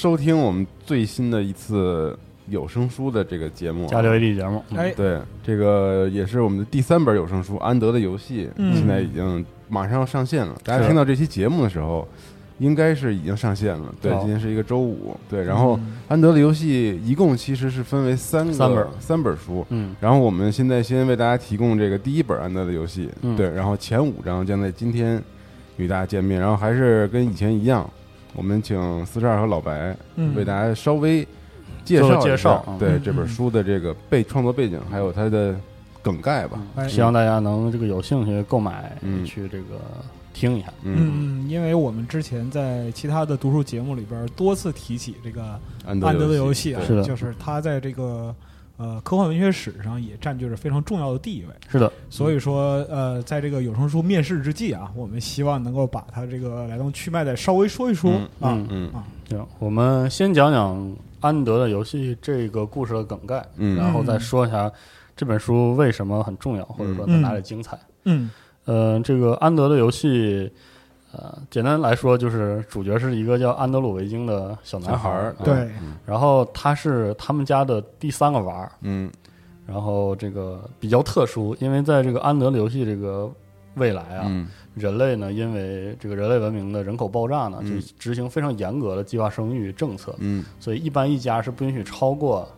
收听我们最新的一次有声书的这个节目。啊。加流 AD 节目，哎，对，这个也是我们的第三本有声书《安德的游戏》，嗯。现在已经马上要上线了。大家听到这期节目的时候，应该是已经上线了。对，今天是一个周五。对，然后《嗯安德的游戏》一共其实是分为三个三本。三本书。嗯，然后我们现在先为大家提供这个第一本《安德的游戏》，嗯。对，然后前五章将在今天与大家见面，然后还是跟以前一样，我们请四十二和老白嗯。为大家稍微介绍介绍。嗯。对这本书的这个背创作背景，还有它的梗概吧。哎。希望大家能这个有兴趣购买嗯。去这个听一下。嗯，嗯，因为我们之前在其他的读书节目里边多次提起这个安德的游游戏啊就是他在这个呃科幻文学史上也占据着非常重要的地位。是的，所以说，呃，在这个有声书面世之际啊，我们希望能够把它这个来龙去脉再稍微说一说嗯啊嗯嗯啊，行，我们先讲讲安德的游戏这个故事的梗概，嗯然后再说一下这本书为什么很重要，或者说在哪里精彩。嗯呃，这个安德的游戏，呃，简单来说就是主角是一个叫安德鲁维京的小男孩儿，对。嗯然后他是他们家的第三个娃儿，嗯。然后这个比较特殊，因为在这个安德的游戏这个未来啊，嗯。人类呢因为这个人类文明的人口爆炸呢，就嗯执行非常严格的计划生育政策，嗯。所以一般一家是不允许超过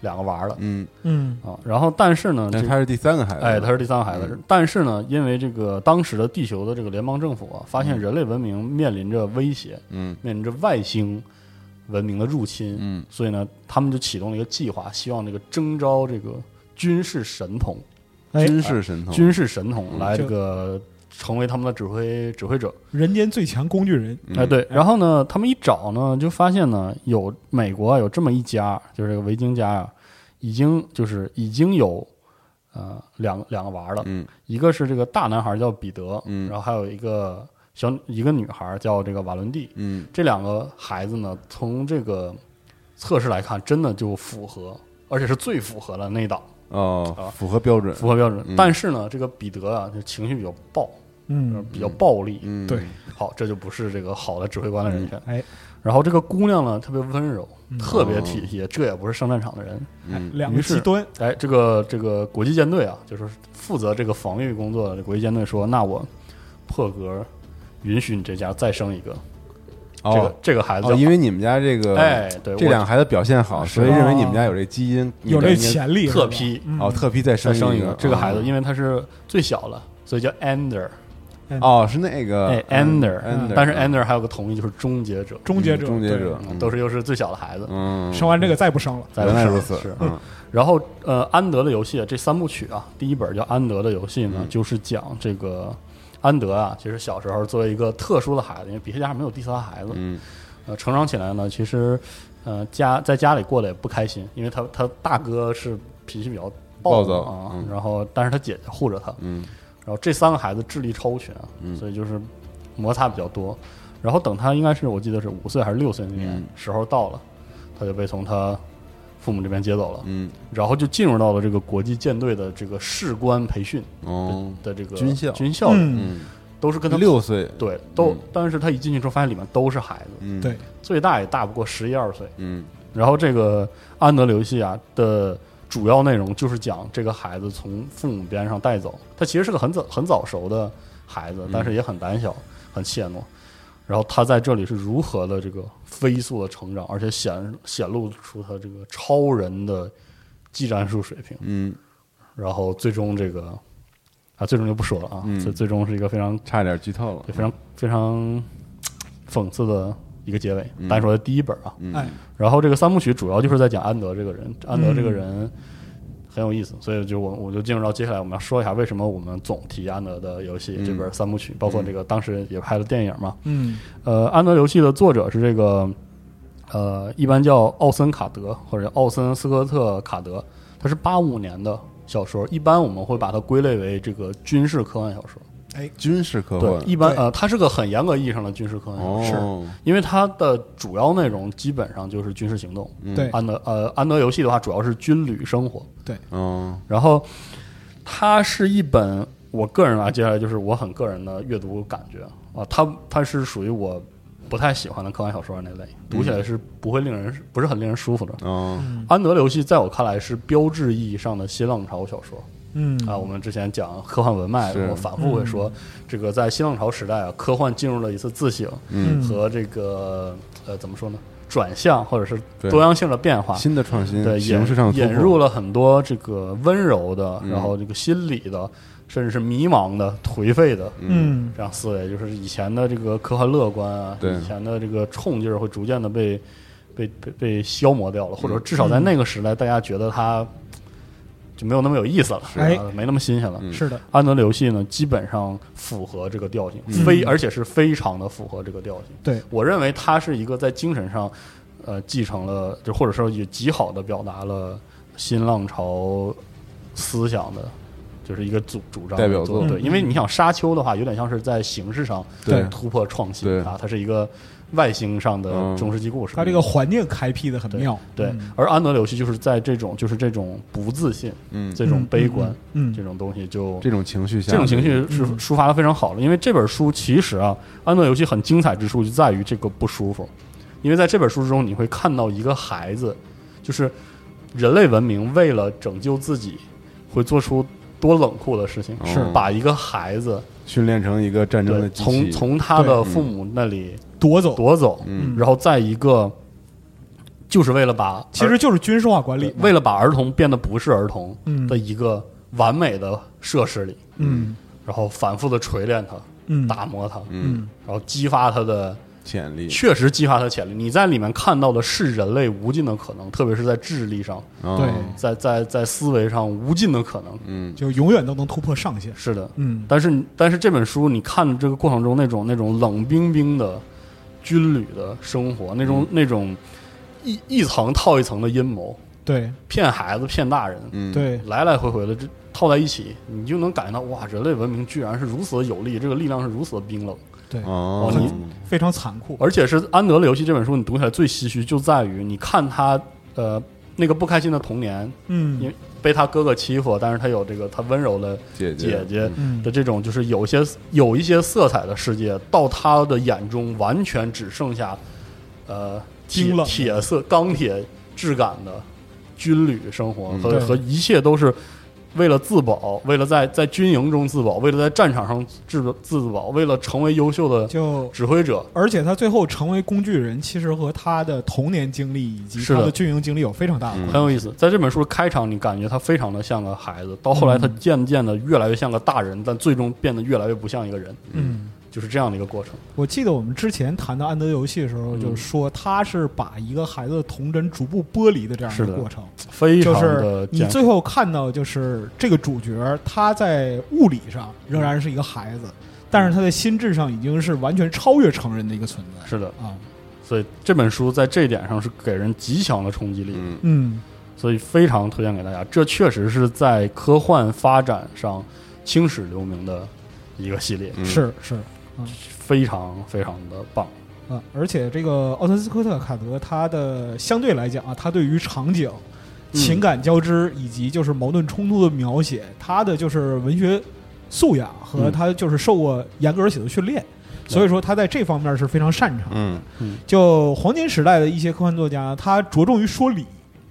两个娃儿的嗯，嗯。啊。然后但是呢，这但他是第三个孩子，哎，他是第三个孩子。嗯。但是呢，因为这个当时的地球的这个联邦政府啊，发现人类文明面临着威胁，嗯。面临着外星文明的入侵，嗯。所以呢，他们就启动了一个计划，希望这个征召这个军事神童、哎，军事神童，军事神童嗯来这就个成为他们的指挥指挥者。人间最强工具人，嗯。哎，对，然后呢，他们一找呢，就发现呢，有美国啊有这么一家，就是这个维京家啊，已经就是已经有呃两两个娃了，嗯。一个是这个大男孩叫彼得，嗯。然后还有一个小一个女孩叫这个瓦伦蒂。嗯。这两个孩子呢，从这个测试来看，真的就符合，而且是最符合了那档哦啊，符合标准，符合标准。嗯。但是呢，这个彼得啊，就情绪比较暴，嗯，比较暴力。嗯。对，好，这就不是这个好的指挥官的人选。哎，然后这个姑娘呢，特别温柔，嗯。特别体贴，这也不是上战场的人。嗯两于是个极端，哎，这个这个国际舰队啊，就是负责这个防御工作的国际舰队说，那我破格允许你这家再生一个，这个哦这个孩子哦，因为你们家这个哎，对，这两个孩子表现好，所以认为你们家有这基因，有这这潜力，特批嗯。哦，特批再生一个这个孩子，哦因为他是最小了，所以叫 Ender，哦，是那个哎嗯 Ender，Ender，但是嗯。Ender 还有个同义就是终结者，终结者，终结者，嗯。都是又是最小的孩子。嗯，生完这个再不生了，再不生原来如此，是。嗯。然后呃，安德的游戏这三部曲啊，第一本叫《安德的游戏》呢，嗯。就是讲这个安德啊，其实小时候作为一个特殊的孩子，因为比他家没有第三孩子，嗯。呃，成长起来呢，其实呃家在家里过得也不开心，因为他他大哥是脾气比较暴躁啊，嗯。然后但是他姐姐护着他，嗯然后这三个孩子智力超群啊，嗯。所以就是摩擦比较多。然后等他应该是我记得是五岁还是六岁那年、嗯。时候到了，他就被从他父母这边接走了，嗯。然后就进入到了这个国际舰队的这个士官培训哦。的这个军校。军校里，嗯，嗯，都是跟他六岁，对都，嗯。但是他一进去之后发现里面都是孩子，嗯。对，最大也大不过十一二岁。嗯。然后这个安德留西啊的主要内容就是讲这个孩子从父母边上带走，他其实是个很早很早熟的孩子，但是也很胆小，很怯懦。然后他在这里是如何的这个飞速的成长，而且显显露出他这个超人的技战术水平。嗯，然后最终这个啊，最终就不说了啊，嗯最最终是一个非常差点剧透了对，非常非常讽刺的一个结尾，嗯单说的第一本啊。嗯哎，然后这个三部曲主要就是在讲安德这个人，安德这个人很有意思，所以就我我就进入到接下来我们要说一下为什么我们总提安德的游戏嗯这本三部曲，包括这个当时也拍了电影嘛。嗯呃，安德游戏的作者是这个呃，一般叫奥森卡德或者奥森斯科特卡德，他是八五年的小说，一般我们会把它归类为这个军事科幻小说。军事科对，幻一般呃，它是个很严格意义上的军事科幻小说，哦，因为它的主要内容基本上就是军事行动。嗯。对。安德呃，安德游戏的话，主要是军旅生活。对，嗯，然后它是一本我个人啊，接下来就是我很个人的阅读感觉啊，它它是属于我不太喜欢的科幻小说那类，读起来是不会令人不是很令人舒服的。嗯，安德游戏在我看来是标志意义上的新浪潮小说嗯。啊。我们之前讲科幻文脉，我反复会说，这个在新浪潮时代啊，科幻进入了一次自省嗯，和这个呃怎么说呢，转向或者是多样性的变化。新的创新，对，形引式上引入了很多这个温柔的，嗯。然后这个心理的，甚至是迷茫的、颓废的嗯。这样思维，就是以前的这个科幻乐观啊，对以前的这个冲劲儿会逐渐的被被被被消磨掉了，或者至少在那个时代，大家觉得它就没有那么有意思了，哎啊没那么新鲜了。嗯。是的，安德的游戏呢，基本上符合这个调性，嗯。非而且是非常的符合这个调性。对，我认为它是一个在精神上，呃，继承了，就或者说也极好的表达了新浪潮思想的，就是一个主主张代表作。对，嗯因为你想沙丘的话，有点像是在形式上对。突破创新对。啊，它是一个外星上的嗯。中世纪故事。它这个环境开辟的很妙，对嗯，而安德的游戏就是在这种就是这种不自信、嗯，这种悲观、嗯，这种东西就这种情绪下，这种情绪是嗯。抒发的非常好的，因为这本书其实啊，安德游戏很精彩之处就在于这个不舒服，因为在这本书之中，你会看到一个孩子，就是人类文明为了拯救自己，会做出多冷酷的事情，是把一个孩子训练成一个战争的机器，从从他的父母那里夺走，夺走，嗯。然后在一个就是为了把其实就是军事化管理，为了把儿童变得不是儿童嗯。的一个完美的设施里，嗯。然后反复的锤炼他。嗯。打磨他，嗯，然后激发他的，潜力，确实激发他的潜力。你在里面看到的是人类无尽的可能，特别是在智力上，哦对。在在在思维上无尽的可能。嗯，就永远都能突破上限，是的，嗯。但是但是这本书你看的这个过程中，那种那种冷冰冰的军旅的生活，那种、那种一一层套一层的阴谋，对。骗孩子骗大人，嗯，对，来来回回的这套在一起，你就能感觉到哇，人类文明居然是如此的有力，这个力量是如此的冰冷。对，哦，你非常残酷，而且是安德的游戏这本书，你读起来最唏嘘就在于，你看他呃那个不开心的童年，嗯。因为被他哥哥欺负，但是他有这个他温柔的姐姐姐嗯。的这种，就是有些有一些色彩的世界，到他的眼中完全只剩下呃铁冰冷的。铁色钢铁质感的军旅生活嗯。和和一切都是。为了自保，为了在在军营中自保，为了在战场上自自保，为了成为优秀的就指挥者，而且他最后成为工具人，其实和他的童年经历以及他的军营经历有非常大的关系。很有意思。在这本书的开场，你感觉他非常的像个孩子，到后来他渐渐的越来越像个大人，但最终变得越来越不像一个人，嗯，就是这样的一个过程。我记得我们之前谈到安德游戏的时候，嗯就是说他是把一个孩子的童真逐步剥离的这样一个过程。非常就是的你最后看到，就是这个主角他在物理上仍然是一个孩子，但是他在心智上已经是完全超越成人的一个存在是的，啊。所以这本书在这一点上是给人极强的冲击力，嗯嗯，所以非常推荐给大家。这确实是在科幻发展上青史留名的一个系列，是是是非常非常的棒。啊，而且这个奥特斯科特卡德，他的相对来讲啊，他对于场景、嗯情感交织以及就是矛盾冲突的描写，他的就是文学素养和嗯。他就是受过严格而且的训练，所以说他在这方面是非常擅长。嗯。就黄金时代的一些科幻作家，他着重于说理，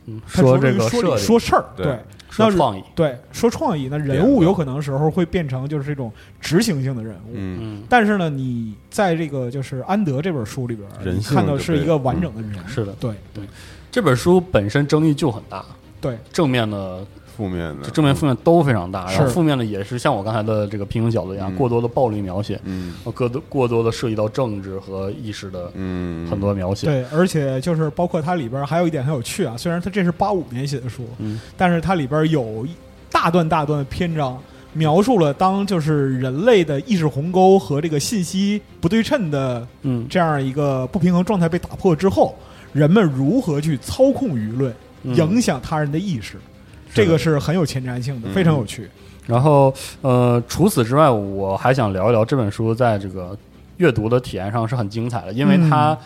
嗯，他说这着重于说理说事儿，对说创意，对，说创意，那人物有可能时候会变成就是这种执行性的人物。嗯。嗯，但是呢，你在这个就是安德这本书里边，人看到是一个完整的人，是的。对。对。这本书本身争议就很大，对，正面的负面的，正面负面都非常大，然后是负面的也是像我刚才的这个平行角度一样，嗯。过多的暴力描写，嗯。过多过多的涉及到政治和意识的嗯。很多描写。对，而且就是包括它里边还有一点很有趣啊，虽然它这是八五年写的书，嗯。但是它里边有一大段大段的篇章描述了当就是人类的意识鸿沟和这个信息不对称的嗯，这样一个不平衡状态被打破之后，人们如何去操控舆论，嗯。影响他人的意识，这个是很有前瞻性的，嗯非常有趣。然后呃，除此之外，我还想聊一聊这本书在这个阅读的体验上是很精彩的，因为它、嗯。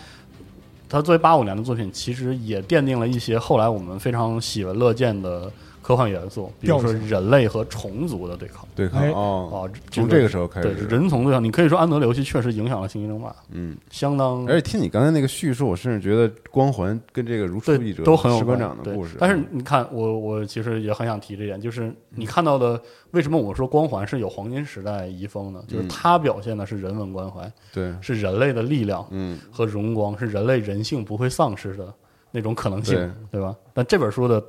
它作为八五年的作品，其实也奠定了一些后来我们非常喜闻乐见的科幻元素，比如说人类和虫族的对抗。对抗啊，从这个时候开始。对始，人从对抗，你可以说安德烈游戏确实影响了《星际争霸》，嗯，相当。而且听你刚才那个叙述，我甚至觉得光环跟这个如出一辙，对都很有关对长的故事，但是你看，我我其实也很想提这点，就是你看到的，为什么我说光环是有黄金时代遗风呢？就是嗯。它表现的是人文关怀，对，是人类的力量嗯。和荣光，是人类人性不会丧失的那种可能性，对。对吧？但这本书的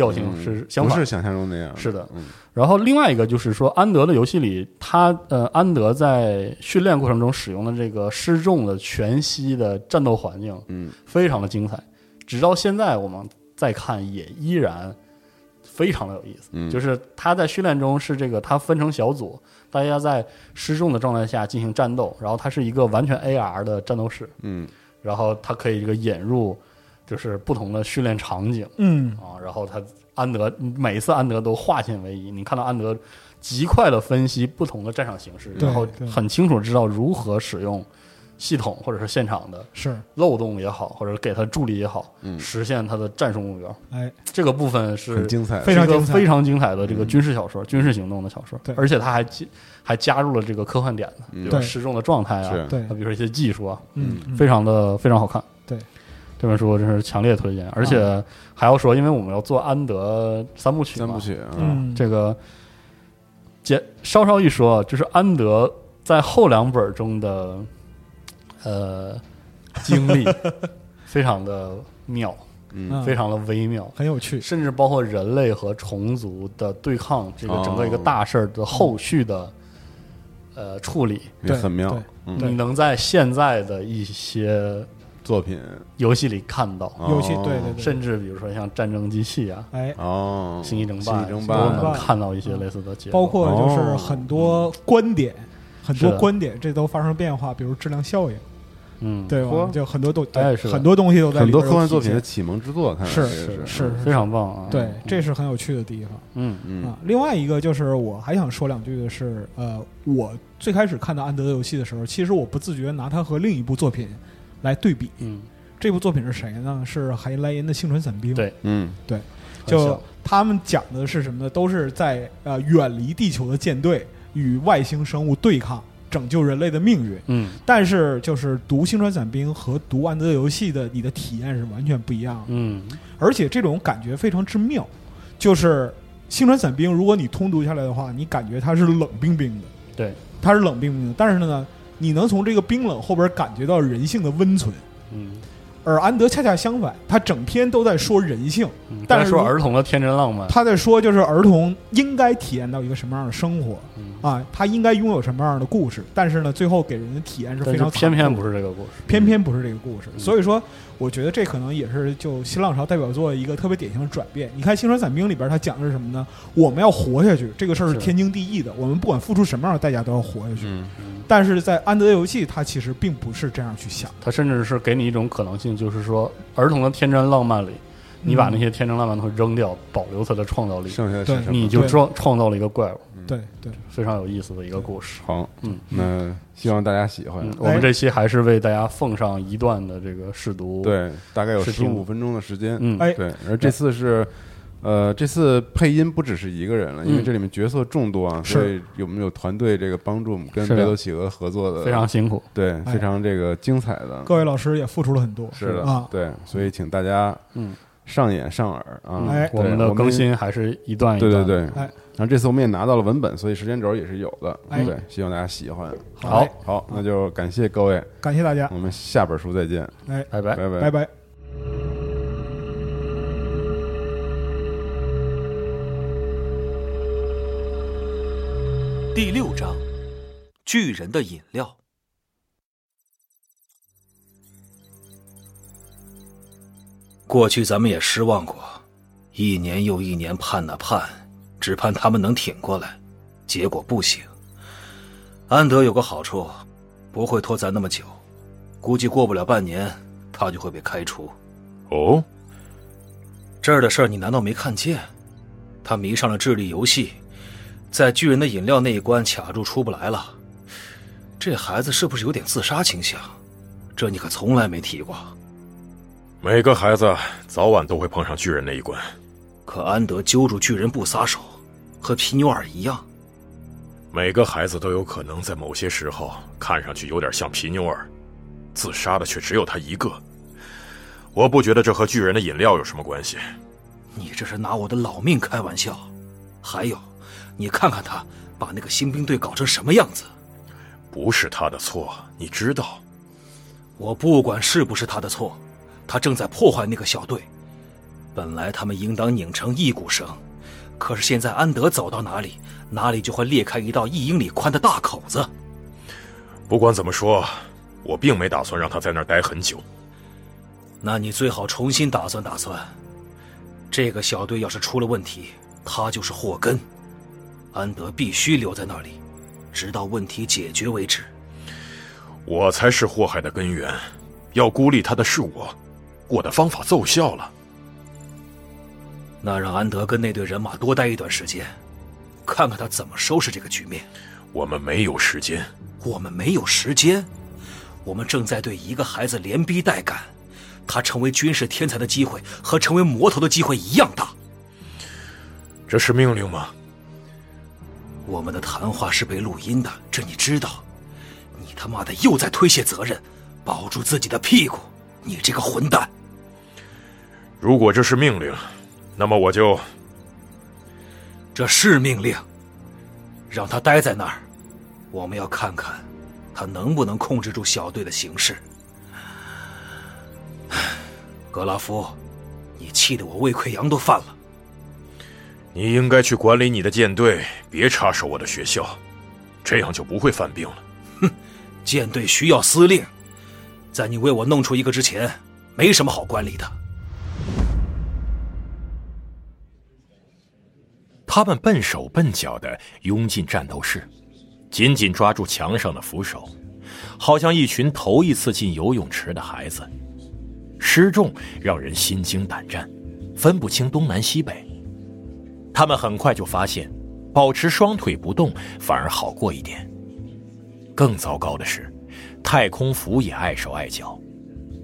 调性嗯是相不是想象中那样，是的嗯然后另外一个就是说，安德的游戏里，他呃，安德在训练过程中使用的这个失重的全息的战斗环境，嗯非常的精彩。直到现在我们再看，也依然非常的有意思。嗯，就是他在训练中是这个，他分成小组，大家在失重的状态下进行战斗，然后它是一个完全 AR 的战斗室，嗯然后它可以这个引入就是不同的训练场景。嗯，啊，然后他安德每一次安德都化险为夷，你看到安德极快的分析不同的战场形势，然后很清楚知道如何使用系统或者是现场的是，漏洞也好，或者给他助力也好，嗯。实现他的战术目标。哎，这个部分是很精彩，非常精彩。非常精彩的这个军事小说、军事行动的小说对，而且他还加还加入了这个科幻点子，嗯。比如说失重的状态啊，对。啊，比如说一些技术啊，嗯，嗯。非常的非常好看。对，这本书真是强烈推荐，而且还要说，因为我们要做安德三部曲嘛，三部曲啊，嗯，这个简稍稍一说，就是安德在后两本中的呃经历 非常的妙，嗯嗯非常的微妙。很有趣。甚至包括人类和虫族的对抗，这个整个一个哦大事儿的后续的、呃处理，也很妙，嗯，你能在现在的一些作品。游戏里看到，游戏哦对对对，甚至比如说像战争机器啊、哎，哦，星际争霸，星际争霸都能看到一些类似的结果。包括就是哦很多观点，很多观点这都发生变化，比如质量效应，嗯，对我们就很多都哎是很多东西都在很多科幻作品的启蒙之作，看来是是。是非常棒啊！对，这是很有趣的地方。嗯。嗯。啊。另外一个就是我还想说两句的是，呃，我最开始看到安德的游戏的时候，其实我不自觉拿它和另一部作品来对比。嗯，这部作品是谁呢？是海因莱因的《幸存伞兵》。对嗯对就他们讲的是什么呢？都是在呃远离地球的舰队与外星生物对抗，拯救人类的命运。嗯但是就是读《星船伞兵》和读安德游戏的，你的体验是完全不一样的，嗯而且这种感觉非常之妙。就是《星船伞兵》，如果你通读下来的话，你感觉它是冷冰冰的，对，它是冷冰冰的。但是呢，你能从这个冰冷后边感觉到人性的温存。嗯而安德恰恰相反，他整篇都在说人性，嗯，但是说儿童的天真浪漫，他在说就是儿童应该体验到一个什么样的生活嗯，啊，他应该拥有什么样的故事，但是呢，最后给人的体验是非常偏偏不是，这个故事，偏偏不是这个故事。嗯所以说，我觉得这可能也是就新浪潮代表作一个特别典型的转变。你看《星船伞兵》里边，他讲的是什么呢？我们要活下去，这个事儿是是天经地义的，我们不管付出什么样的代价都要活下去。但是在安德游戏，他其实并不是这样去想。他甚至是给你一种可能性，就是说儿童的天真浪漫里，你把那些天真浪漫都扔掉，保留它的创造力，剩下的？你就对创创造了一个怪物，对对，非常有意思的一个故事。好，嗯那希望大家喜欢嗯，。我们这期还是为大家奉上一段的这个试读，，对，大概有十五分钟的时间。嗯，哎对，而这次是，呃，这次配音不只是一个人了，因为嗯这里面角色众多啊，是所以有没有团队这个帮助我们跟北斗企鹅合作的，非常辛苦，对，哎非常这个精彩的。各位老师也付出了很多。是的啊，对，所以请大家嗯，上眼上耳啊！哎我们的更，新还是一段一段，对对对，哎然后这次我们也拿到了文本，所以时间轴也是有的。哎对，希望大家喜欢。好，好，那就感谢各位，感谢大家，我们下本书再见，哎，拜拜。拜拜拜拜。第六章：巨人的饮料。过去咱们也失望过，一年又一年盼啊盼，只盼他们能挺过来，结果不行。安德有个好处，不会拖咱那么久，估计过不了半年，他就会被开除。哦，这儿的事儿你难道没看见？他迷上了智力游戏，在巨人的饮料那一关卡住出不来了。这孩子是不是有点自杀倾向？这你可从来没提过。每个孩子早晚都会碰上巨人那一关。可安德揪住巨人不撒手，和皮纽尔一样。每个孩子都有可能在某些时候看上去有点像皮纽尔，自杀的却只有他一个。我不觉得这和巨人的饮料有什么关系。你这是拿我的老命开玩笑。还有，你看看他把那个新兵队搞成什么样子。不是他的错，你知道。我不管是不是他的错。他正在破坏那个小队，本来他们应当拧成一股绳，可是现在安德走到哪里，哪里就会裂开一道一英里宽的大口子。不管怎么说，我并没打算让他在那儿待很久。那你最好重新打算打算。这个小队要是出了问题，他就是祸根。安德必须留在那里，直到问题解决为止。我才是祸害的根源，要孤立他的是我。我的方法奏效了。那让安德跟那队人马多待一段时间，看看他怎么收拾这个局面。我们没有时间。我们没有时间。我们正在对一个孩子连逼带赶，他成为军事天才的机会和成为魔头的机会一样大。这是命令吗？我们的谈话是被录音的，这你知道。你他妈的又在推卸责任，保住自己的屁股，你这个混蛋！如果这是命令，那么我就……这是命令，让他待在那儿。我们要看看，他能不能控制住小队的形势。格拉夫，你气得我胃溃疡都犯了。你应该去管理你的舰队，别插手我的学校，这样就不会犯病了。哼，舰队需要司令，在你为我弄出一个之前，没什么好管理的。他们笨手笨脚的拥进战斗室，紧紧抓住墙上的扶手，好像一群头一次进游泳池的孩子。失重让人心惊胆战，分不清东南西北。他们很快就发现，保持双腿不动反而好过一点。更糟糕的是，太空服也碍手碍脚，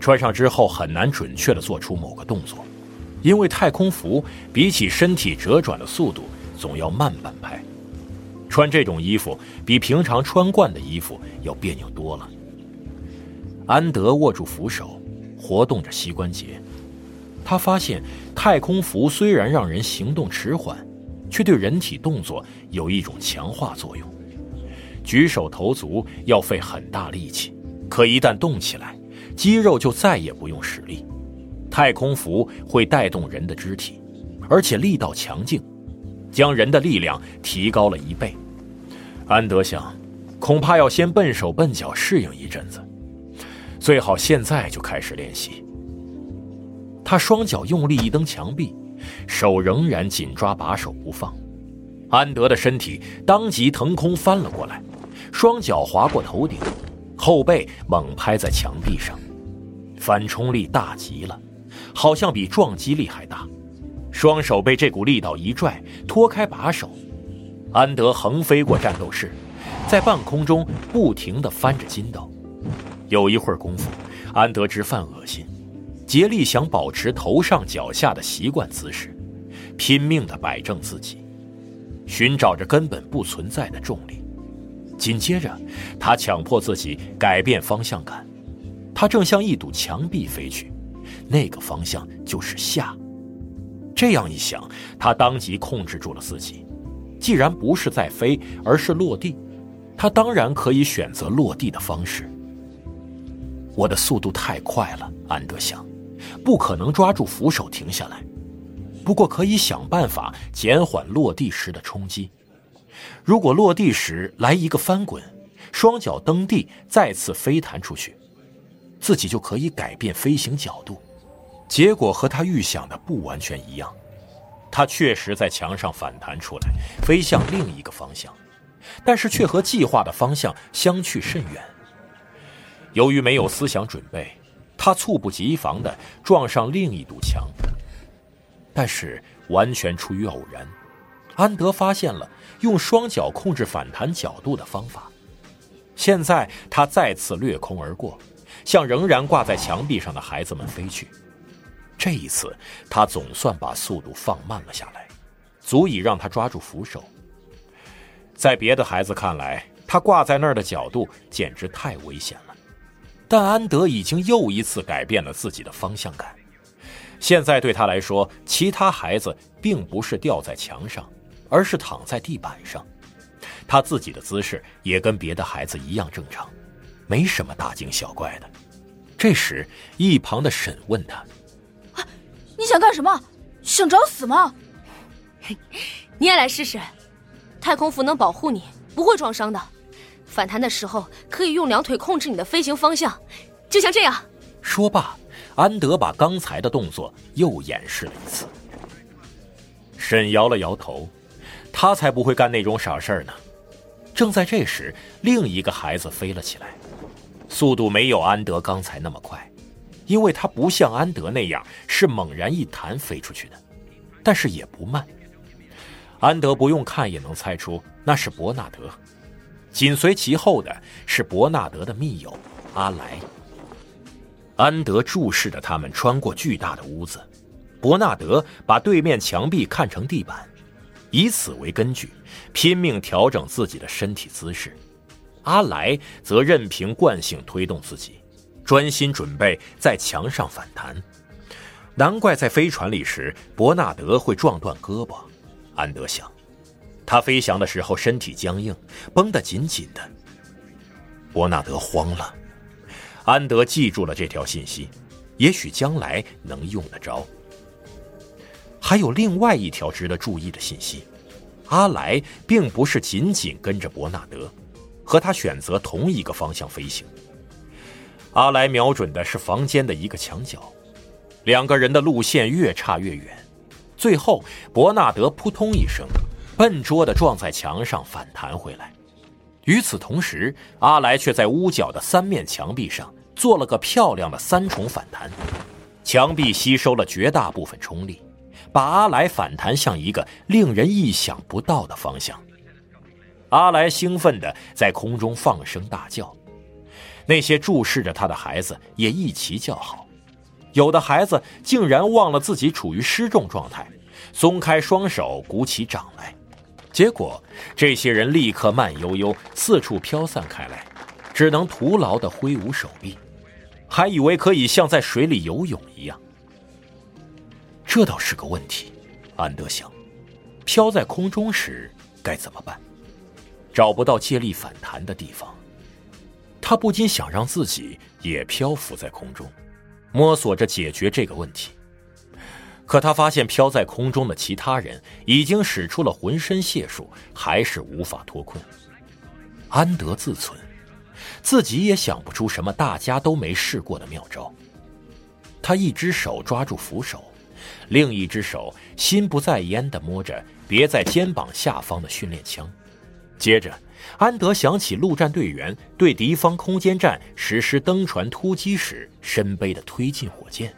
穿上之后很难准确的做出某个动作，因为太空服比起身体折转的速度。总要慢半拍，穿这种衣服比平常穿惯的衣服要别扭多了。安德握住扶手，活动着膝关节。他发现太空服虽然让人行动迟缓，却对人体动作有一种强化作用。举手投足要费很大力气，可一旦动起来，肌肉就再也不用使力。太空服会带动人的肢体，而且力道强劲。将人的力量提高了一倍，安德想，恐怕要先笨手笨脚适应一阵子，最好现在就开始练习。他双脚用力一蹬墙壁，手仍然紧抓把手不放。安德的身体当即腾空翻了过来，双脚划过头顶，后背猛拍在墙壁上，反冲力大极了，好像比撞击力还大。双手被这股力道一拽，脱开把手，安德横飞过战斗室，在半空中不停地翻着筋斗。有一会儿功夫，安德直犯恶心，竭力想保持头上脚下的习惯姿势，拼命地摆正自己，寻找着根本不存在的重力。紧接着，他强迫自己改变方向感，他正向一堵墙壁飞去，那个方向就是下。这样一想，他当即控制住了自己。既然不是在飞，而是落地，他当然可以选择落地的方式。我的速度太快了，安德想，不可能抓住扶手停下来。不过可以想办法减缓落地时的冲击。如果落地时来一个翻滚，双脚蹬地，再次飞弹出去，自己就可以改变飞行角度。结果和他预想的不完全一样，他确实在墙上反弹出来，飞向另一个方向，但是却和计划的方向相去甚远。由于没有思想准备，他猝不及防的撞上另一堵墙。但是完全出于偶然，安德发现了用双脚控制反弹角度的方法。现在他再次掠空而过，向仍然挂在墙壁上的孩子们飞去。这一次，他总算把速度放慢了下来，足以让他抓住扶手。在别的孩子看来，他挂在那儿的角度简直太危险了。但安德已经又一次改变了自己的方向感。现在对他来说，其他孩子并不是吊在墙上，而是躺在地板上。他自己的姿势也跟别的孩子一样正常，没什么大惊小怪的。这时，一旁的沈问他。啊你想干什么？想找死吗？你也来试试，太空服能保护你，不会撞伤的。反弹的时候可以用两腿控制你的飞行方向，就像这样。说罢，安德把刚才的动作又演示了一次。沈摇了摇头，他才不会干那种傻事儿呢。正在这时，另一个孩子飞了起来，速度没有安德刚才那么快。因为他不像安德那样是猛然一弹飞出去的，但是也不慢。安德不用看也能猜出那是伯纳德，紧随其后的是伯纳德的密友阿莱。安德注视着他们穿过巨大的屋子，伯纳德把对面墙壁看成地板，以此为根据拼命调整自己的身体姿势，阿莱则任凭惯性推动自己。专心准备在墙上反弹，难怪在飞船里时伯纳德会撞断胳膊。安德想，他飞翔的时候身体僵硬，绷得紧紧的。伯纳德慌了。安德记住了这条信息，也许将来能用得着。还有另外一条值得注意的信息：阿莱并不是紧紧跟着伯纳德，和他选择同一个方向飞行。阿莱瞄准的是房间的一个墙角，两个人的路线越差越远，最后伯纳德扑通一声，笨拙的撞在墙上反弹回来。与此同时，阿莱却在屋角的三面墙壁上做了个漂亮的三重反弹，墙壁吸收了绝大部分冲力，把阿莱反弹向一个令人意想不到的方向。阿莱兴奋的在空中放声大叫。那些注视着他的孩子也一齐叫好，有的孩子竟然忘了自己处于失重状态，松开双手，鼓起掌来。结果，这些人立刻慢悠悠四处飘散开来，只能徒劳地挥舞手臂，还以为可以像在水里游泳一样。这倒是个问题，安德想，飘在空中时该怎么办？找不到借力反弹的地方。他不禁想让自己也漂浮在空中，摸索着解决这个问题。可他发现飘在空中的其他人已经使出了浑身解数，还是无法脱困。安德自存，自己也想不出什么大家都没试过的妙招。他一只手抓住扶手，另一只手心不在焉地摸着别在肩膀下方的训练枪，接着。安德想起陆战队员对敌方空间站实施登船突击时身背的推进火箭。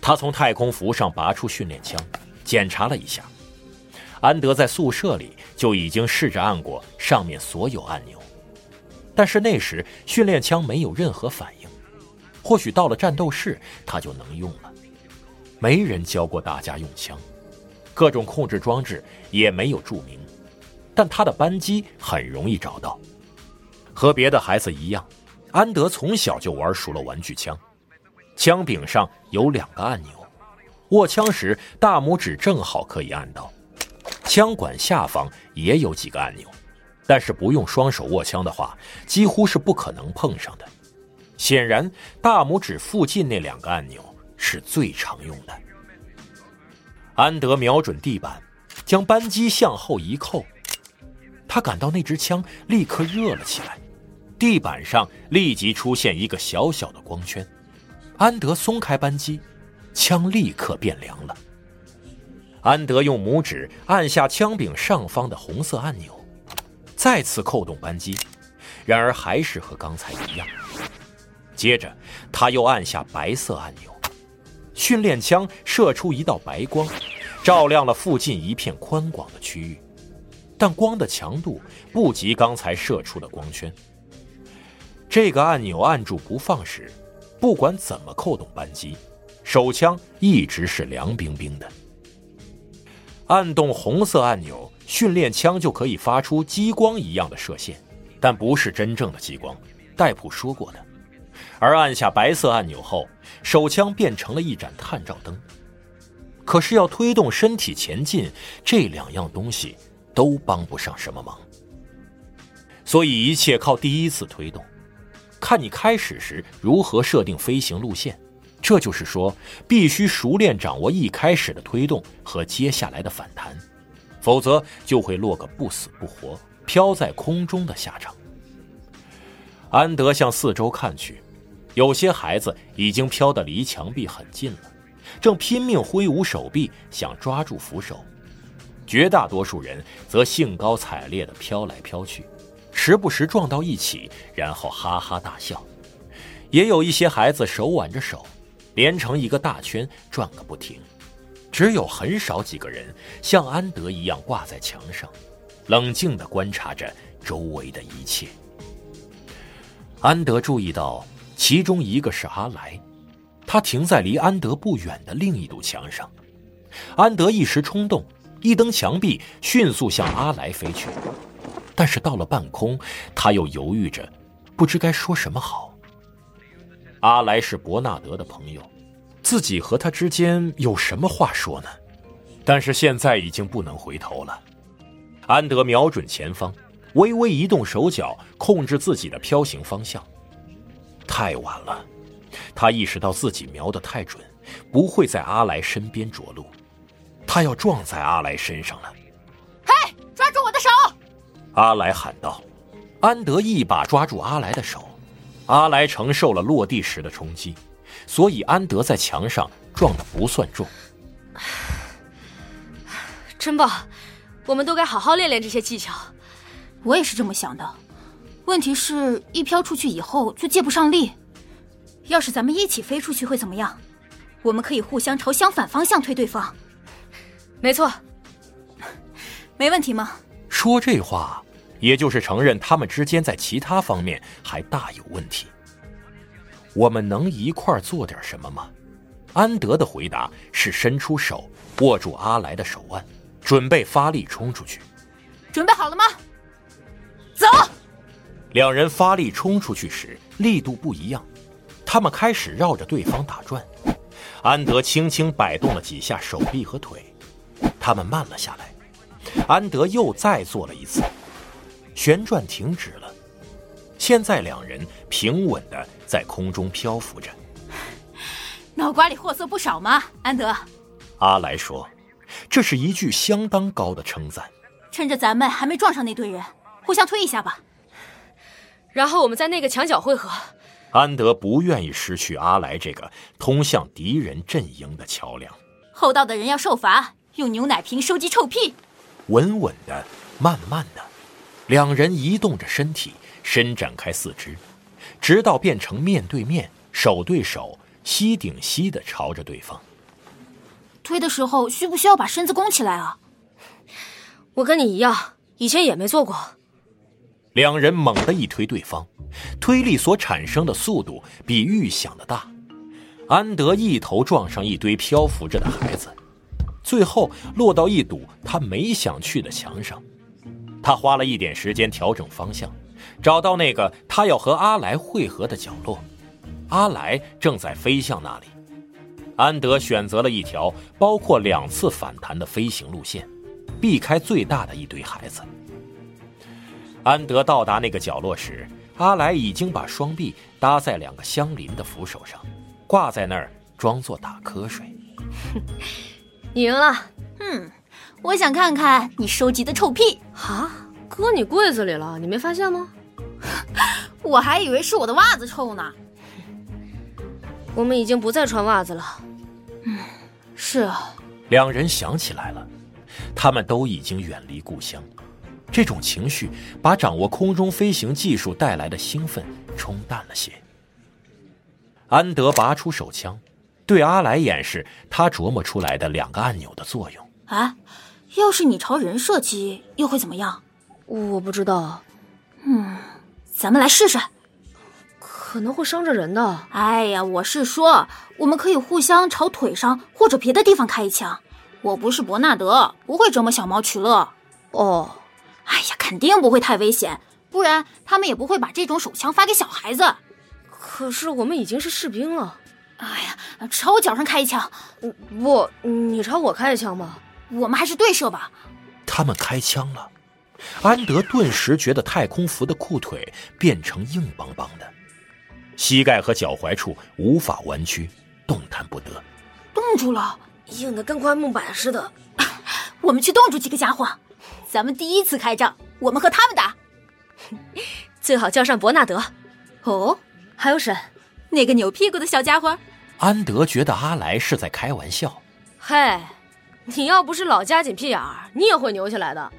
他从太空服上拔出训练枪，检查了一下。安德在宿舍里就已经试着按过上面所有按钮，但是那时训练枪没有任何反应。或许到了战斗室，他就能用了。没人教过大家用枪，各种控制装置也没有注明。但他的扳机很容易找到，和别的孩子一样，安德从小就玩熟了玩具枪。枪柄上有两个按钮，握枪时大拇指正好可以按到。枪管下方也有几个按钮，但是不用双手握枪的话，几乎是不可能碰上的。显然，大拇指附近那两个按钮是最常用的。安德瞄准地板，将扳机向后一扣。他感到那支枪立刻热了起来，地板上立即出现一个小小的光圈。安德松开扳机，枪立刻变凉了。安德用拇指按下枪柄上方的红色按钮，再次扣动扳机，然而还是和刚才一样。接着，他又按下白色按钮，训练枪射出一道白光，照亮了附近一片宽广的区域，但光的强度不及刚才射出的光圈。这个按钮按住不放时，不管怎么扣动扳机，手枪一直是凉冰冰的。按动红色按钮，训练枪就可以发出激光一样的射线，但不是真正的激光。戴普说过的。而按下白色按钮后，手枪变成了一盏探照灯。可是要推动身体前进，这两样东西都帮不上什么忙。所以一切靠第一次推动，看你开始时如何设定飞行路线。这就是说，必须熟练掌握一开始的推动和接下来的反弹，否则就会落个不死不活、飘在空中的下场。安德向四周看去，有些孩子已经飘得离墙壁很近了，正拼命挥舞手臂想抓住扶手；绝大多数人则兴高采烈地飘来飘去，时不时撞到一起，然后哈哈大笑。也有一些孩子手挽着手。连成一个大圈转个不停，只有很少几个人像安德一样挂在墙上，冷静地观察着周围的一切。安德注意到其中一个是阿莱，他停在离安德不远的另一堵墙上。安德一时冲动，一蹬墙壁，迅速向阿莱飞去。但是到了半空，他又犹豫着，不知该说什么好。阿莱是伯纳德的朋友，自己和他之间有什么话说呢？但是现在已经不能回头了。安德瞄准前方，微微移动手脚，控制自己的飘行方向。太晚了，他意识到自己瞄得太准，不会在阿莱身边着陆。他要撞在阿莱身上了。嘿，抓住我的手！阿来喊道。安德一把抓住阿来的手。阿来承受了落地时的冲击，所以安德在墙上撞的不算重。真棒，我们都该好好练练这些技巧。我也是这么想的。问题是，一飘出去以后就借不上力。要是咱们一起飞出去会怎么样？我们可以互相朝相反方向推对方。没错，没问题吗？说这话。也就是承认他们之间在其他方面还大有问题。我们能一块做点什么吗？安德的回答是伸出手握住阿来的手腕，准备发力冲出去。准备好了吗？走！两人发力冲出去时力度不一样，他们开始绕着对方打转。安德轻轻摆动了几下手臂和腿，他们慢了下来。安德又再做了一次。旋转停止了，现在两人平稳的在空中漂浮着。脑瓜里货色不少嘛，安德。阿来说：“这是一句相当高的称赞。”趁着咱们还没撞上那堆人，互相推一下吧。然后我们在那个墙角汇合。安德不愿意失去阿来这个通向敌人阵营的桥梁。厚道的人要受罚，用牛奶瓶收集臭屁。稳稳的，慢慢的。两人移动着身体，伸展开四肢，直到变成面对面、手对手、膝顶膝的朝着对方。推的时候需不需要把身子弓起来啊？我跟你一样，以前也没做过。两人猛地一推对方，推力所产生的速度比预想的大。安德一头撞上一堆漂浮着的孩子，最后落到一堵他没想去的墙上。他花了一点时间调整方向，找到那个他要和阿来汇合的角落。阿来正在飞向那里。安德选择了一条包括两次反弹的飞行路线，避开最大的一堆孩子。安德到达那个角落时，阿来已经把双臂搭在两个相邻的扶手上，挂在那儿装作打瞌睡。你赢了。嗯。我想看看你收集的臭屁啊！搁你柜子里了，你没发现吗？我还以为是我的袜子臭呢。我们已经不再穿袜子了。嗯，是啊。两人想起来了，他们都已经远离故乡，这种情绪把掌握空中飞行技术带来的兴奋冲淡了些。安德拔出手枪，对阿来演示他琢磨出来的两个按钮的作用。啊，要是你朝人射击，又会怎么样？我不知道。嗯，咱们来试试。可能会伤着人的。哎呀，我是说，我们可以互相朝腿上或者别的地方开一枪。我不是伯纳德，不会折磨小猫取乐。哦，哎呀，肯定不会太危险，不然他们也不会把这种手枪发给小孩子。可是我们已经是士兵了。哎呀，朝我脚上开一枪。不，你朝我开一枪吧。我们还是对射吧。他们开枪了，安德顿时觉得太空服的裤腿变成硬邦邦的。膝盖和脚踝处无法弯曲，动弹不得。冻住了，硬的跟块木板似的。我们去冻住几个家伙。咱们第一次开仗，我们和他们打。最好叫上伯纳德。哦，还有沈，那个扭屁股的小家伙。安德觉得阿来是在开玩笑。嘿，你要不是老夹紧屁眼儿，你也会扭起来的。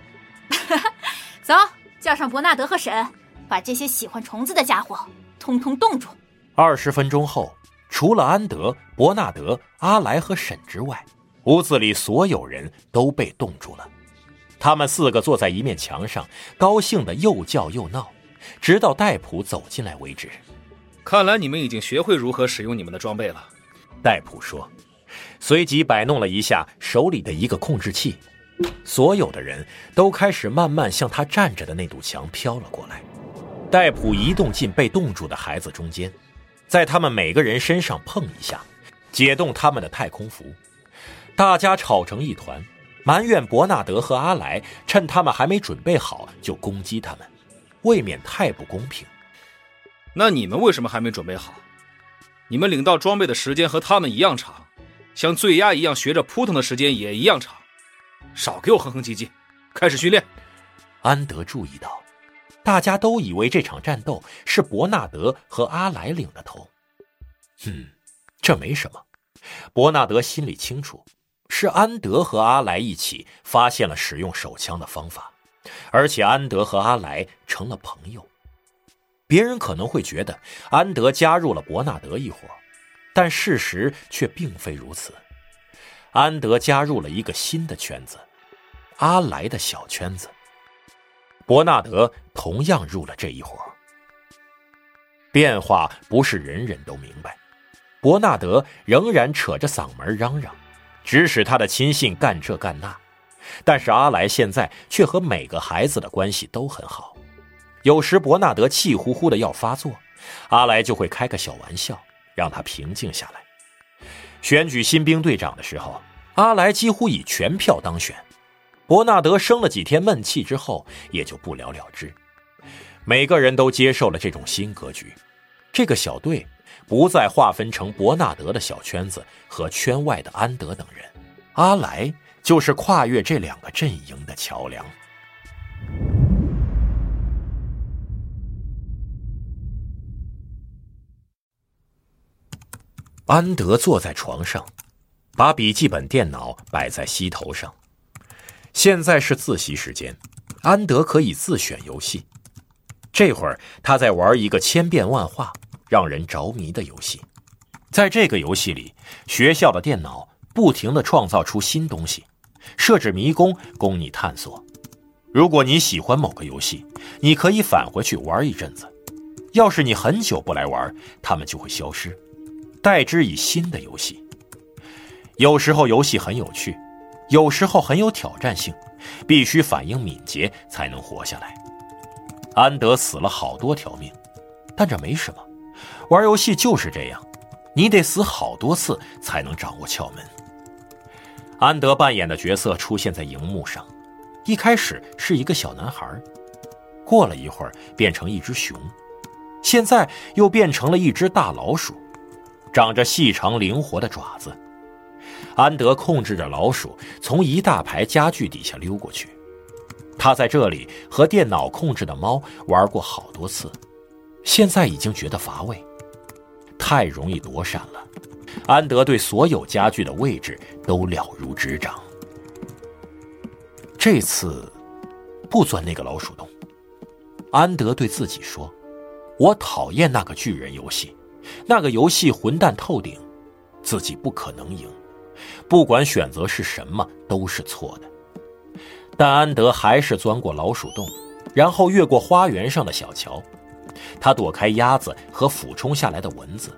走，叫上伯纳德和沈，把这些喜欢虫子的家伙。通通冻住。二十分钟后，除了安德、伯纳德、阿莱和沈之外，屋子里所有人都被冻住了。他们四个坐在一面墙上，高兴的又叫又闹，直到戴普走进来为止。看来你们已经学会如何使用你们的装备了，戴普说，随即摆弄了一下手里的一个控制器，所有的人都开始慢慢向他站着的那堵墙飘了过来。戴普移动进被冻住的孩子中间，在他们每个人身上碰一下，解冻他们的太空服。大家吵成一团，埋怨伯纳德和阿莱趁他们还没准备好就攻击他们，未免太不公平。那你们为什么还没准备好？你们领到装备的时间和他们一样长，像醉鸭一样学着扑腾的时间也一样长。少给我哼哼唧唧，开始训练。安德注意到。大家都以为这场战斗是伯纳德和阿莱领的头。嗯，这没什么。伯纳德心里清楚，是安德和阿莱一起发现了使用手枪的方法，而且安德和阿莱成了朋友。别人可能会觉得安德加入了伯纳德一伙，但事实却并非如此。安德加入了一个新的圈子——阿莱的小圈子。伯纳德同样入了这一伙。变化不是人人都明白，伯纳德仍然扯着嗓门嚷嚷，指使他的亲信干这干那。但是阿莱现在却和每个孩子的关系都很好。有时伯纳德气呼呼的要发作，阿莱就会开个小玩笑，让他平静下来。选举新兵队长的时候，阿莱几乎以全票当选。伯纳德生了几天闷气之后，也就不了了之。每个人都接受了这种新格局，这个小队不再划分成伯纳德的小圈子和圈外的安德等人，阿莱就是跨越这两个阵营的桥梁。安德坐在床上，把笔记本电脑摆在膝头上。现在是自习时间，安德可以自选游戏。这会儿他在玩一个千变万化、让人着迷的游戏。在这个游戏里，学校的电脑不停的创造出新东西，设置迷宫供你探索。如果你喜欢某个游戏，你可以返回去玩一阵子；要是你很久不来玩，它们就会消失，代之以新的游戏。有时候游戏很有趣。有时候很有挑战性，必须反应敏捷才能活下来。安德死了好多条命，但这没什么，玩游戏就是这样，你得死好多次才能掌握窍门。安德扮演的角色出现在荧幕上，一开始是一个小男孩，过了一会儿变成一只熊，现在又变成了一只大老鼠，长着细长灵活的爪子。安德控制着老鼠从一大排家具底下溜过去，他在这里和电脑控制的猫玩过好多次，现在已经觉得乏味，太容易躲闪了。安德对所有家具的位置都了如指掌。这次不钻那个老鼠洞。安德对自己说：“我讨厌那个巨人游戏，那个游戏混蛋透顶，自己不可能赢。不管选择是什么，都是错的。”但安德还是钻过老鼠洞，然后越过花园上的小桥，他躲开鸭子和俯冲下来的蚊子。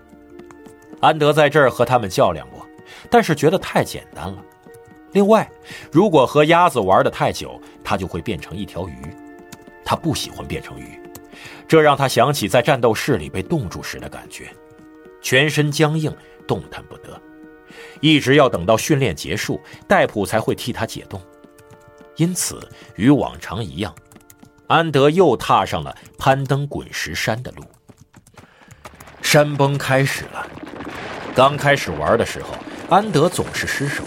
安德在这儿和他们较量过，但是觉得太简单了。另外，如果和鸭子玩的太久，他就会变成一条鱼。他不喜欢变成鱼，这让他想起在战斗室里被冻住时的感觉，全身僵硬，动弹不得，一直要等到训练结束，戴普才会替他解冻。因此，与往常一样，安德又踏上了攀登滚石山的路。山崩开始了，刚开始玩的时候，安德总是失手，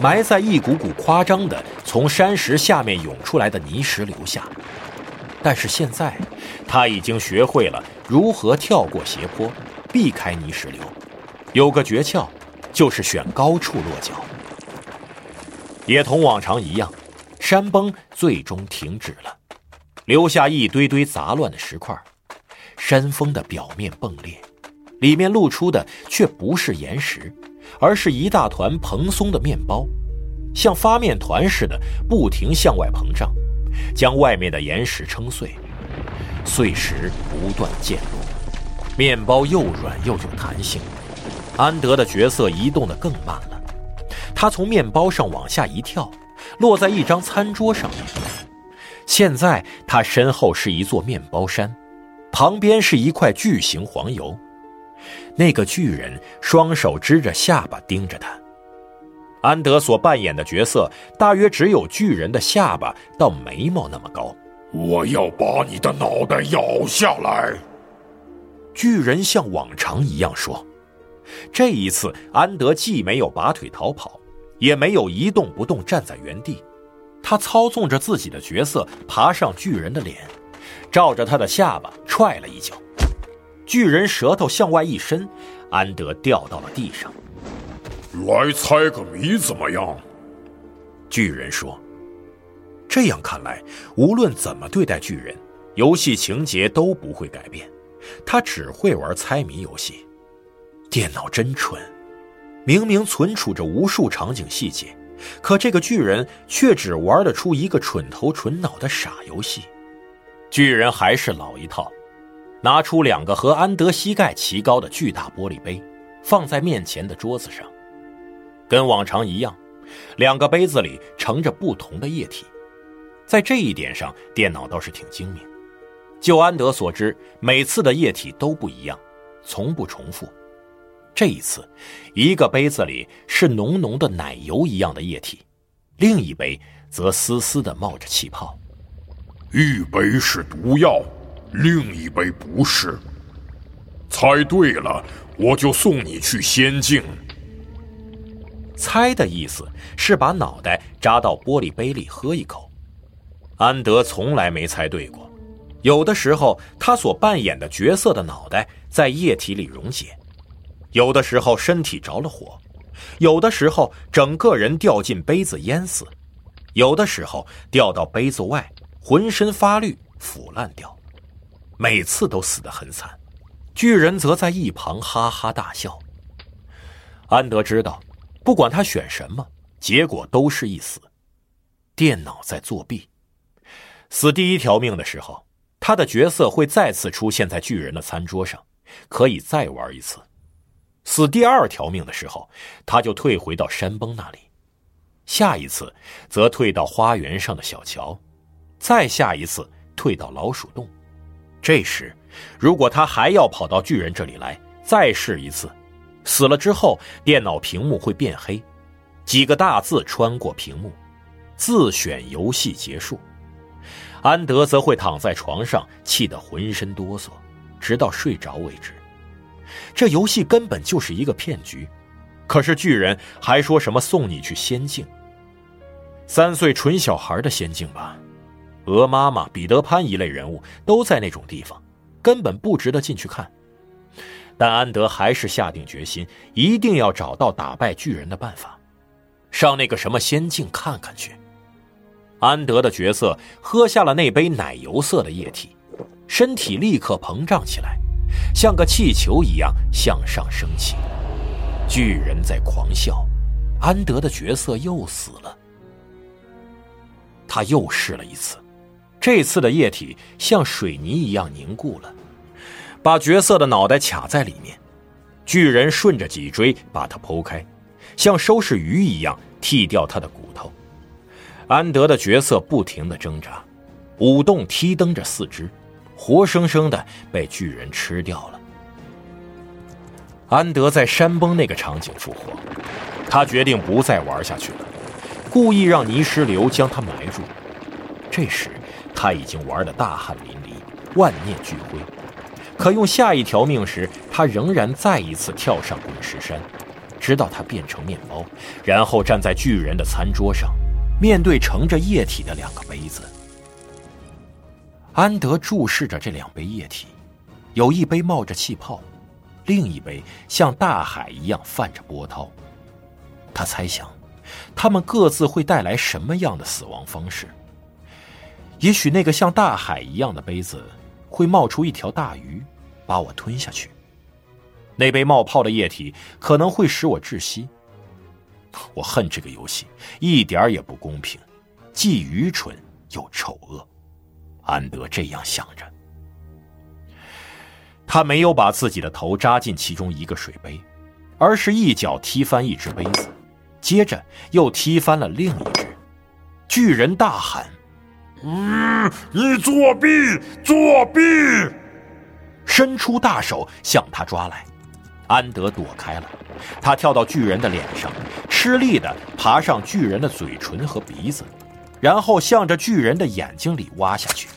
埋在一股股夸张的从山石下面涌出来的泥石流下。但是现在，他已经学会了如何跳过斜坡，避开泥石流。有个诀窍，就是选高处落脚。也同往常一样，山崩最终停止了，留下一堆堆杂乱的石块。山峰的表面崩裂，里面露出的却不是岩石，而是一大团蓬松的面包，像发面团似的，不停向外膨胀。将外面的岩石撑碎，碎石不断溅落，面包又软又有弹性。安德的角色移动的更慢了，他从面包上往下一跳，落在一张餐桌上。现在他身后是一座面包山，旁边是一块巨型黄油。那个巨人双手支着下巴盯着他。安德所扮演的角色大约只有巨人的下巴到眉毛那么高。我要把你的脑袋咬下来！巨人像往常一样说。这一次，安德既没有拔腿逃跑，也没有一动不动站在原地，他操纵着自己的角色爬上巨人的脸，照着他的下巴踹了一脚。巨人舌头向外一伸，安德掉到了地上。来猜个谜怎么样？巨人说：“这样看来，无论怎么对待巨人，游戏情节都不会改变。他只会玩猜谜游戏。电脑真蠢，明明存储着无数场景细节，可这个巨人却只玩得出一个蠢头蠢脑的傻游戏。”巨人还是老一套，拿出两个和安德膝盖齐高的巨大玻璃杯，放在面前的桌子上。跟往常一样，两个杯子里盛着不同的液体，在这一点上，电脑倒是挺精明。就安德所知，每次的液体都不一样，从不重复。这一次，一个杯子里是浓浓的奶油一样的液体，另一杯则丝丝的冒着气泡。一杯是毒药，另一杯不是。猜对了，我就送你去仙境。猜的意思是把脑袋扎到玻璃杯里喝一口。安德从来没猜对过，有的时候他所扮演的角色的脑袋在液体里溶解，有的时候身体着了火，有的时候整个人掉进杯子淹死，有的时候掉到杯子外，浑身发绿腐烂掉，每次都死得很惨。巨人则在一旁哈哈大笑。安德知道。不管他选什么，结果都是一死。电脑在作弊。死第一条命的时候，他的角色会再次出现在巨人的餐桌上，可以再玩一次。死第二条命的时候，他就退回到山崩那里。下一次，则退到花园上的小桥，再下一次退到老鼠洞。这时，如果他还要跑到巨人这里来，再试一次。死了之后，电脑屏幕会变黑，几个大字穿过屏幕：“自选游戏结束。”安德则会躺在床上，气得浑身哆嗦，直到睡着为止。这游戏根本就是一个骗局。可是巨人还说什么送你去仙境？三岁纯小孩的仙境吧？鹅妈妈、彼得潘一类人物都在那种地方，根本不值得进去看。但安德还是下定决心，一定要找到打败巨人的办法，上那个什么仙境看看去。安德的角色喝下了那杯奶油色的液体，身体立刻膨胀起来，像个气球一样向上升起。巨人在狂笑，安德的角色又死了。他又试了一次，这次的液体像水泥一样凝固了。把角色的脑袋卡在里面，巨人顺着脊椎把它剖开，像收拾鱼一样剃掉他的骨头。安德的角色不停的挣扎，舞动踢蹬着四肢，活生生的被巨人吃掉了。安德在山崩那个场景复活，他决定不再玩下去了，故意让泥石流将他埋住。这时他已经玩得大汗淋漓，万念俱灰。可用下一条命时，他仍然再一次跳上滚石山，直到他变成面包，然后站在巨人的餐桌上，面对盛着液体的两个杯子。安德注视着这两杯液体，有一杯冒着气泡，另一杯像大海一样泛着波涛。他猜想，他们各自会带来什么样的死亡方式？也许那个像大海一样的杯子。会冒出一条大鱼，把我吞下去。那杯冒泡的液体可能会使我窒息。我恨这个游戏，一点也不公平，既愚蠢又丑恶。安德这样想着。他没有把自己的头扎进其中一个水杯，而是一脚踢翻一只杯子，接着又踢翻了另一只。巨人大喊。嗯，你作弊！作弊！伸出大手向他抓来，安德躲开了。他跳到巨人的脸上，吃力地爬上巨人的嘴唇和鼻子，然后向着巨人的眼睛里挖下去。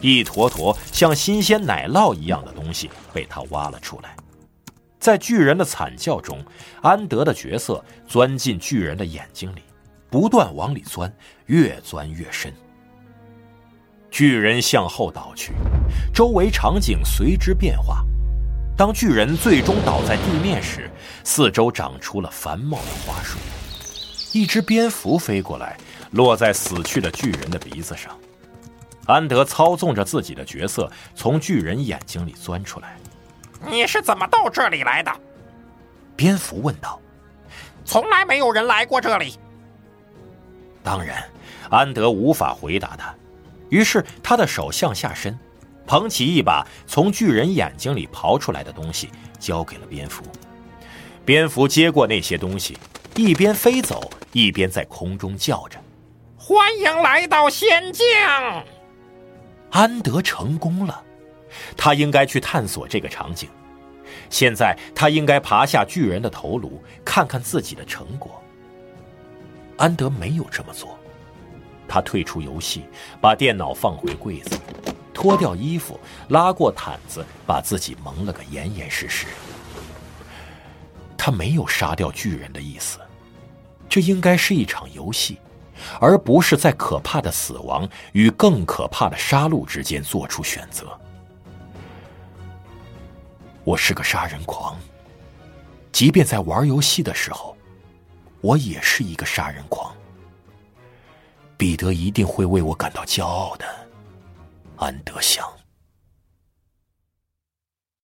一坨坨像新鲜奶酪一样的东西被他挖了出来。在巨人的惨叫中，安德的角色钻进巨人的眼睛里，不断往里钻，越钻越深。巨人向后倒去，周围场景随之变化。当巨人最终倒在地面时，四周长出了繁茂的花树。一只蝙蝠飞过来，落在死去的巨人的鼻子上。安德操纵着自己的角色从巨人眼睛里钻出来。你是怎么到这里来的？蝙蝠问道。从来没有人来过这里。当然，安德无法回答他。于是他的手向下伸，捧起一把从巨人眼睛里刨出来的东西，交给了蝙蝠。蝙蝠接过那些东西，一边飞走，一边在空中叫着：“欢迎来到仙境！”安德成功了，他应该去探索这个场景。现在他应该爬下巨人的头颅，看看自己的成果。安德没有这么做。他退出游戏，把电脑放回柜子，脱掉衣服，拉过毯子，把自己蒙了个严严实实。他没有杀掉巨人的意思，这应该是一场游戏，而不是在可怕的死亡与更可怕的杀戮之间做出选择。我是个杀人狂，即便在玩游戏的时候，我也是一个杀人狂。彼得一定会为我感到骄傲的，安德想。